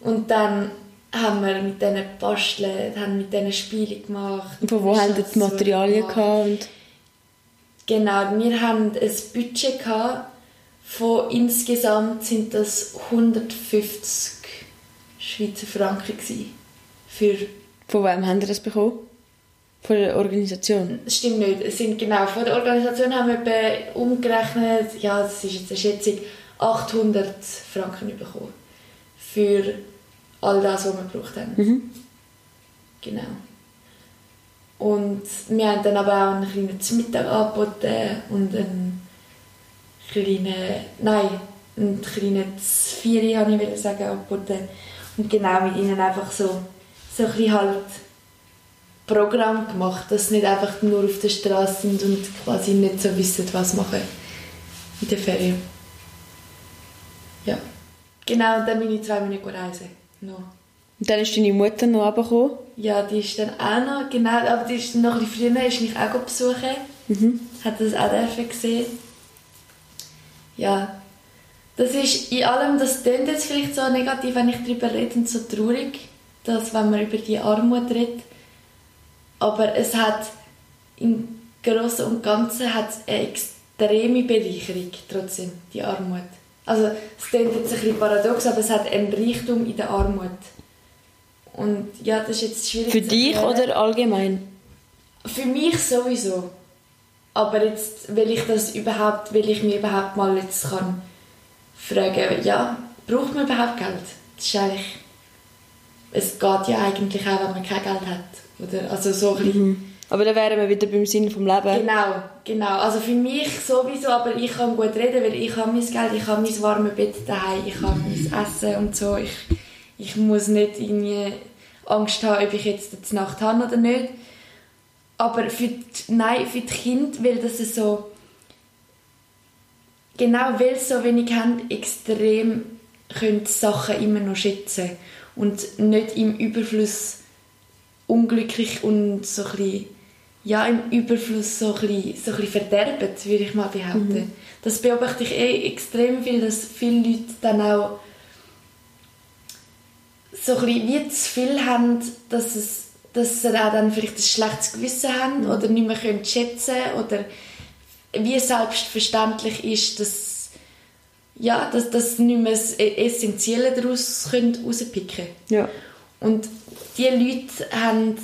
Und dann haben wir mit denen gebastelt, haben mit denen Spiele gemacht. Und von wo haben die Materialien gehabt? Genau, wir haben ein Budget gehabt, von insgesamt sind das 150 Schweizer Franken gewesen für... Von wem haben Sie das bekommen? Von der Organisation? Das stimmt nicht. Es sind, genau, von der Organisation haben wir umgerechnet, ja, das ist jetzt eine Schätzung, 800 Franken bekommen. Für all das, was wir gebraucht haben. Mhm. Genau. Und wir haben dann aber auch einen kleinen Mittag angeboten und einen kleinen, nein, einen kleinen Vieri, habe ich sagen, angeboten. Und genau mit ihnen einfach so so ein bisschen halt Programm gemacht, dass sie nicht einfach nur auf der Straße sind und quasi nicht so wissen, was machen in der Ferien. Ja. Genau, und dann bin ich zwei Monate reisen. No. Und dann ist deine Mutter noch runtergekommen? Ja, die ist dann auch noch, genau, aber die ist noch ein bisschen früher, ist mich auch besuchen. Mhm. Hat das auch gesehen. Ja. Das ist in allem, das klingt jetzt vielleicht so negativ, wenn ich darüber rede und so traurig dass wenn man über die Armut redet, aber es hat im Großen und Ganzen hat eine extreme Bereicherung trotzdem, die Armut. Also es klingt jetzt ein bisschen paradox, aber es hat einen Reichtum in der Armut. Und ja, das ist jetzt schwierig Für dich oder allgemein? Für mich sowieso. Aber jetzt will ich das überhaupt, will ich mir überhaupt mal jetzt kann fragen, ja, braucht man überhaupt Geld? Das ist eigentlich es geht ja eigentlich auch, wenn man kein Geld hat. Oder? Also so mhm. Aber dann wären wir wieder beim Sinn vom Leben. Genau, genau. Also für mich sowieso, aber ich kann gut reden, weil ich habe mein Geld, ich habe mein warmes Bett daheim, ich habe mein Essen und so. Ich, ich muss nicht irgendwie Angst haben, ob ich jetzt die Nacht habe oder nicht. Aber für die, nein, für die Kinder, weil das so genau weil sie so wenig haben, extrem können Sachen immer noch schätzen und nicht im Überfluss unglücklich und so ein bisschen, ja, im Überfluss so ein bisschen, so ein bisschen verderbet, würde ich mal behaupten. Mhm. Das beobachte ich eh extrem viel, dass viele Leute dann auch so ein bisschen wie zu viel haben, dass, es, dass sie auch dann vielleicht ein schlechtes Gewissen haben oder nicht mehr können schätzen oder wie selbstverständlich ist, dass ja, dass das nicht mehr das Essentielle daraus können rauspicken Ja. Und die Leute haben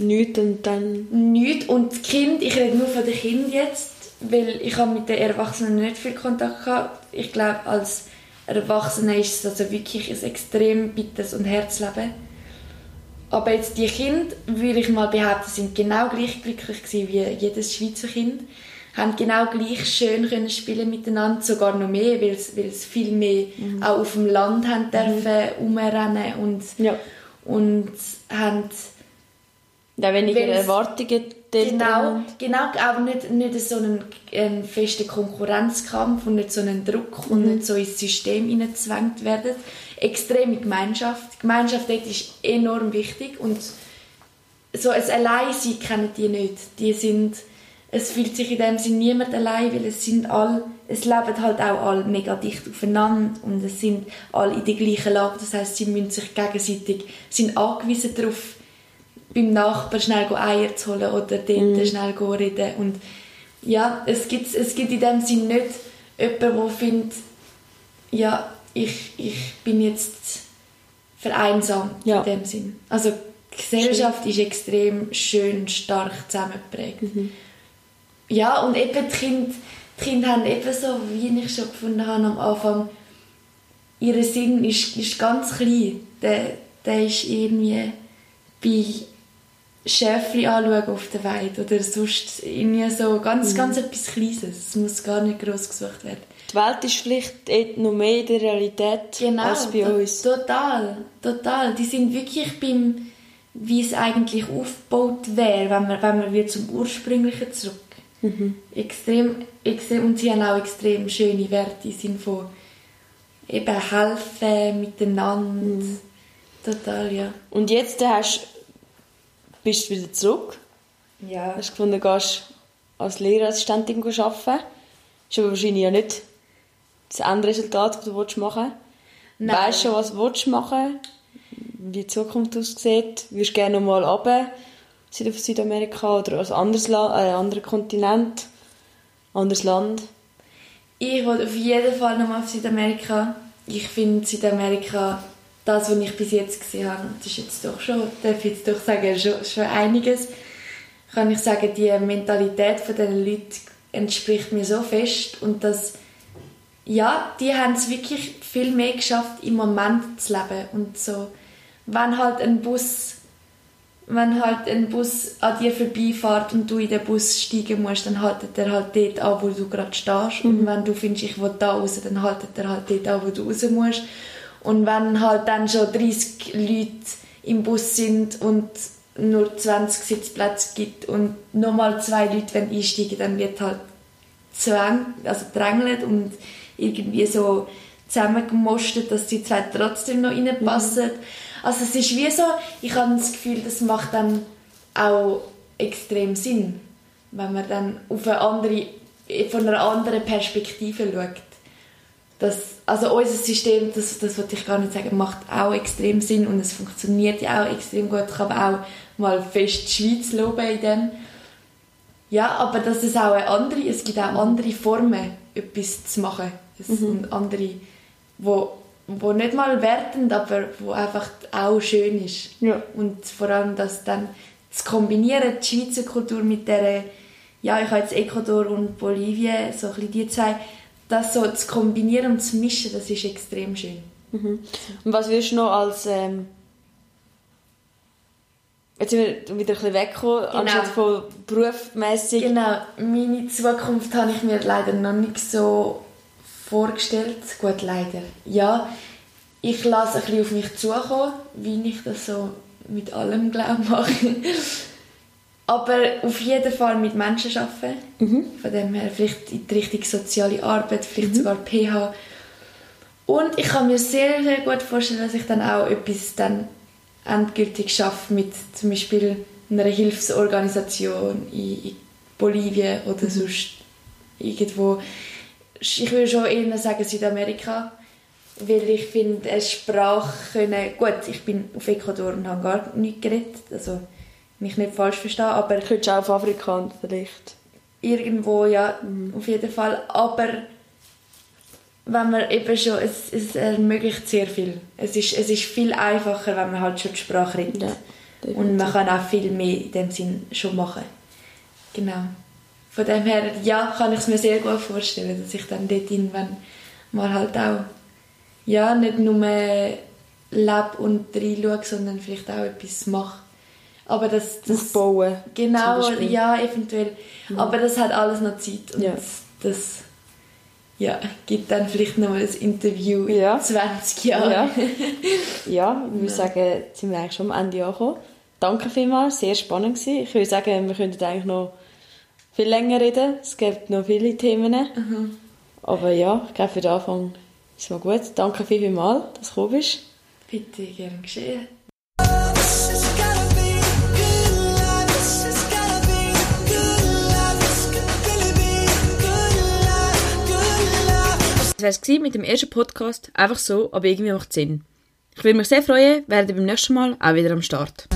Nichts und dann... nichts und die Kinder, ich rede nur von den Kindern jetzt, weil ich habe mit den Erwachsenen nicht viel Kontakt gehabt. Ich glaube, als Erwachsener ist es also wirklich ein extrem bitteres und Herzleben. Aber jetzt die Kinder, würde ich mal behaupten, sind genau gleich glücklich gewesen wie jedes Schweizer Kind. Haben genau gleich schön können spielen miteinander, sogar noch mehr, weil es, weil es viel mehr auch auf dem Land haben dürfen, umrennen und, Ja. und haben Da weniger Erwartungen Genau, genau, aber nicht, nicht so einen, einen festen Konkurrenzkampf und nicht so einen Druck und nicht so ins System hineingezwängt werden. Extreme Gemeinschaft. Die Gemeinschaft dort ist enorm wichtig und so ein Alleinsein kennen die nicht. Die sind, es fühlt sich in dem Sinne niemand allein, weil es sind alle, es leben halt auch alle mega dicht aufeinander und es sind alle in der gleichen Lage. Das heißt, sie müssen sich gegenseitig, sind angewiesen darauf, beim Nachbarn schnell Eier zu holen oder dort schnell go reden. Und ja, es gibt, es gibt in dem Sinn nicht jemanden, der findet, ja, ich, ich bin jetzt vereinsamt Ja. in dem Sinn. Also die Gesellschaft ist extrem schön, stark zusammengeprägt. Ja, und eben die Kinder, die Kinder haben eben so, wie ich schon gefunden habe am Anfang, ihr Sinn ist, ist ganz klein. Der, der ist irgendwie bei Schäfli anschauen auf der Weide oder sonst irgendwie so ganz, ganz etwas Kleines. Es muss gar nicht gross gesucht werden. Die Welt ist vielleicht noch mehr in der Realität Genau, als bei uns. Total, total. Die sind wirklich beim, wie es eigentlich aufgebaut wäre, wenn man, wenn man wieder zum Ursprünglichen zurück. Mhm. Extrem, extrem, und sie haben auch extrem schöne Werte im Sinne von eben helfen, miteinander. Mhm. Total, ja. Und jetzt hast, bist du wieder zurück. Ja. Hast gefunden, du gehst als Lehrerassistentin arbeiten. Ist aber wahrscheinlich ja nicht das Endresultat, das du willst machen willst. Nein. Weißt du schon, was du willst machen Wie die Zukunft aussieht? Würdest du gerne mal runter auf Südamerika oder als anderes La äh, anderer Kontinent? Anderes Land? Ich will auf jeden Fall nochmal auf Südamerika. Ich finde Südamerika, das, was ich bis jetzt gesehen habe, das ist jetzt doch schon, darf ich jetzt doch sagen, schon, schon einiges. Kann ich sagen, die Mentalität von diesen Leuten entspricht mir so fest und das, ja, die haben es wirklich viel mehr geschafft, im Moment zu leben und so, wenn halt ein Bus wenn halt ein Bus an dir vorbeifährt und du in den Bus steigen musst, dann haltet er halt dort an, wo du gerade stehst. Und wenn du findest, ich will da raus, dann haltet er halt dort an, wo du raus musst. Und wenn halt dann schon 30 Leute im Bus sind und nur 20 Sitzplätze gibt und nochmal zwei Leute wollen einsteigen, dann wird halt zwang, also drängelt und irgendwie so zusammengemostet, dass die zwei trotzdem noch reinpassen. Also es ist wie so, ich habe das Gefühl, das macht dann auch extrem Sinn, wenn man dann auf eine andere, von einer anderen Perspektive schaut. Das, also unser System, das, das wollte ich gar nicht sagen, macht auch extrem Sinn und es funktioniert ja auch extrem gut. Ich habe auch mal fest die Schweiz loben in dem. Ja, aber dass es auch eine andere, es gibt auch andere Formen, etwas zu machen. Es sind andere, wo, wo nicht mal wertend, aber wo einfach auch schön ist. Ja. Und vor allem das dann zu kombinieren, die Schweizer Kultur mit der, ja, ich habe jetzt Ecuador und Bolivien, so ein bisschen die zwei, das so zu kombinieren und zu mischen, das ist extrem schön. Und was würdest du noch als... Ähm, jetzt sind wir wieder ein bisschen weggekommen, anstatt von berufsmässig. Genau, meine Zukunft habe ich mir leider noch nicht so vorgestellt. Gut, leider. Ja, ich lasse ein bisschen auf mich zukommen, wie ich das so mit allem glaube mache. Aber auf jeden Fall mit Menschen arbeiten. Von dem her vielleicht in die Richtung soziale Arbeit, vielleicht sogar PH. Und ich kann mir sehr, sehr gut vorstellen, dass ich dann auch etwas dann endgültig schaffe mit zum Beispiel einer Hilfsorganisation in, in Bolivien oder sonst irgendwo. Ich würde schon eher sagen Südamerika. weil ich finde, eine Sprache können, gut, ich bin auf Ecuador und habe gar nichts geredet, also mich nicht falsch verstehen, aber... Könntest du auch auf Afrikaans vielleicht? Irgendwo, ja, mhm. auf jeden Fall, aber wenn man eben schon, es, es ermöglicht sehr viel. Es ist, es ist viel einfacher, wenn man halt schon die Sprache redet. Ja, und man kann auch viel mehr in dem Sinn schon machen. Genau. Von dem her, ja, kann ich es mir sehr gut vorstellen, dass ich dann dort irgendwann mal halt auch, ja, nicht nur lebe und reinschaue, sondern vielleicht auch etwas mache. Aber das... das Aufbauen. Genau, ja, eventuell. Mhm. Aber das hat alles noch Zeit und ja. das ja, gibt dann vielleicht noch mal ein Interview ja. in 20 Jahren. Ja, ja ich würde sagen, sind wir eigentlich schon am Ende angekommen. Danke vielmals, sehr spannend gewesen. Ich würde sagen, wir könnten eigentlich noch viel länger reden. Es gibt noch viele Themen. Mhm. Aber ja, ich glaube, für den Anfang ist es mal gut. Danke vielmals, dass du gekommen bist. Bitte, gern geschehen. Das war es mit dem ersten Podcast. Einfach so, aber irgendwie macht es Sinn. Ich würde mich sehr freuen, werden beim nächsten Mal auch wieder am Start.